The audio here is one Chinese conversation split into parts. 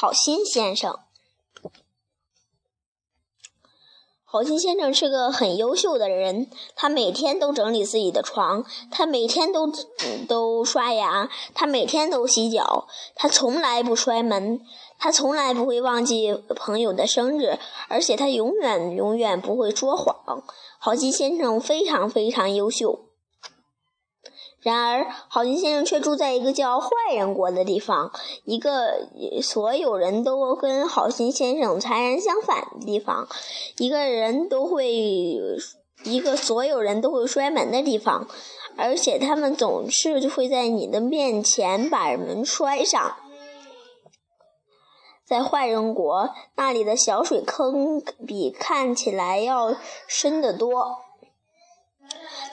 好心先生。好心先生是个很优秀的人，他每天都整理自己的床，他每天都都刷牙，他每天都洗脚，他从来不摔门，他从来不会忘记朋友的生日，而且他永远永远不会说谎。好心先生非常非常优秀。然而，好心先生却住在一个叫坏人国的地方，一个所有人都跟好心先生截然相反的地方，一个人都会，一个所有人都会摔门的地方，而且他们总是会在你的面前把门摔上。在坏人国，那里的小水坑比看起来要深得多。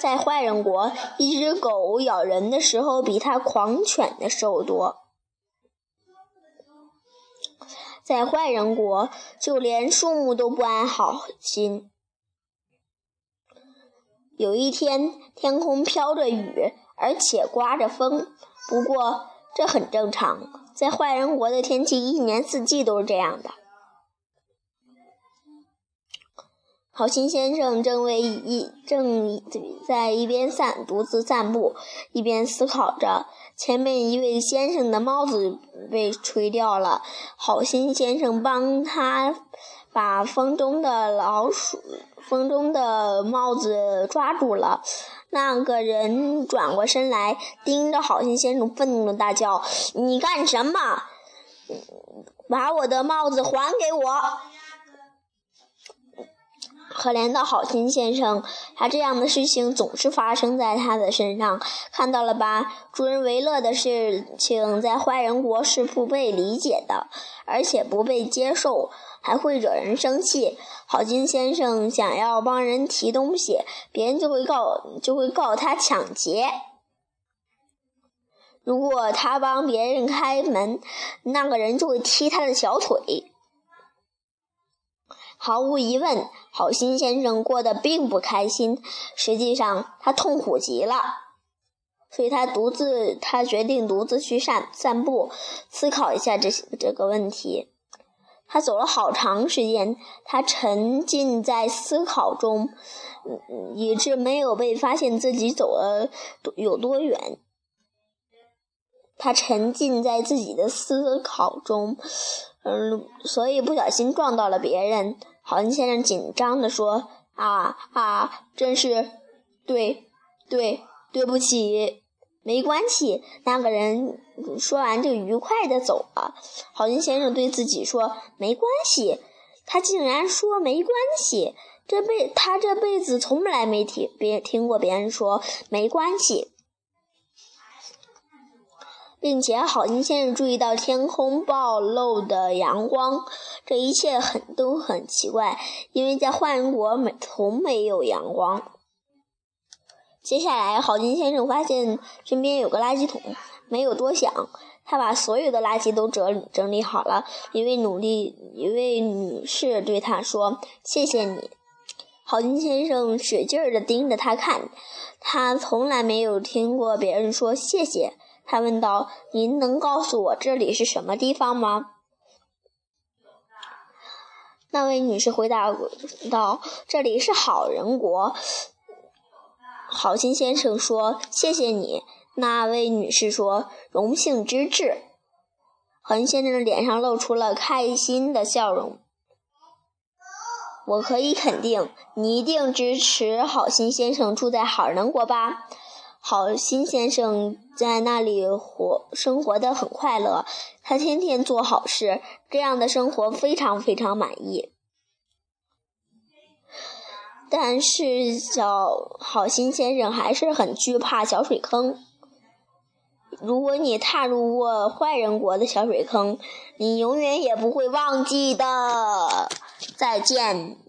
在坏人国，一只狗咬人的时候比它狂犬的时候多。在坏人国，就连树木都不安好心。有一天，天空飘着雨，而且刮着风。不过这很正常，在坏人国的天气一年四季都是这样的。好心先生正为一正在一边散独自散步，一边思考着。前面一位先生的帽子被吹掉了，好心先生帮他把风中的老鼠、风中的帽子抓住了。那个人转过身来，盯着好心先生，愤怒的大叫：“你干什么？把我的帽子还给我！”可怜的好心先生，他这样的事情总是发生在他的身上，看到了吧？助人为乐的事情在坏人国是不被理解的，而且不被接受，还会惹人生气。好心先生想要帮人提东西，别人就会告就会告他抢劫。如果他帮别人开门，那个人就会踢他的小腿。毫无疑问，好心先生过得并不开心。实际上，他痛苦极了，所以他独自，他决定独自去散散步，思考一下这这个问题。他走了好长时间，他沉浸在思考中，以致没有被发现自己走了有多远。他沉浸在自己的思考中，嗯，所以不小心撞到了别人。好心先生紧张地说：“啊啊，真是，对，对，对不起，没关系。”那个人说完就愉快地走了。好心先生对自己说：“没关系。”他竟然说没关系，这辈他这辈子从来没听别听过别人说没关系。并且，好心先生注意到天空暴露的阳光，这一切很都很奇怪，因为在坏人国没从没有阳光。接下来，好心先生发现身边有个垃圾桶，没有多想，他把所有的垃圾都整整理好了。一位努力一位女士对他说：“谢谢你。”好心先生使劲儿地盯着他看，他从来没有听过别人说谢谢。他问道：“您能告诉我这里是什么地方吗？”那位女士回答道：“这里是好人国。”好心先生说：“谢谢你。”那位女士说：“荣幸之至。”好心先生的脸上露出了开心的笑容。我可以肯定，你一定支持好心先生住在好人国吧？好心先生在那里活生活的很快乐，他天天做好事，这样的生活非常非常满意。但是小好心先生还是很惧怕小水坑。如果你踏入过坏人国的小水坑，你永远也不会忘记的。再见。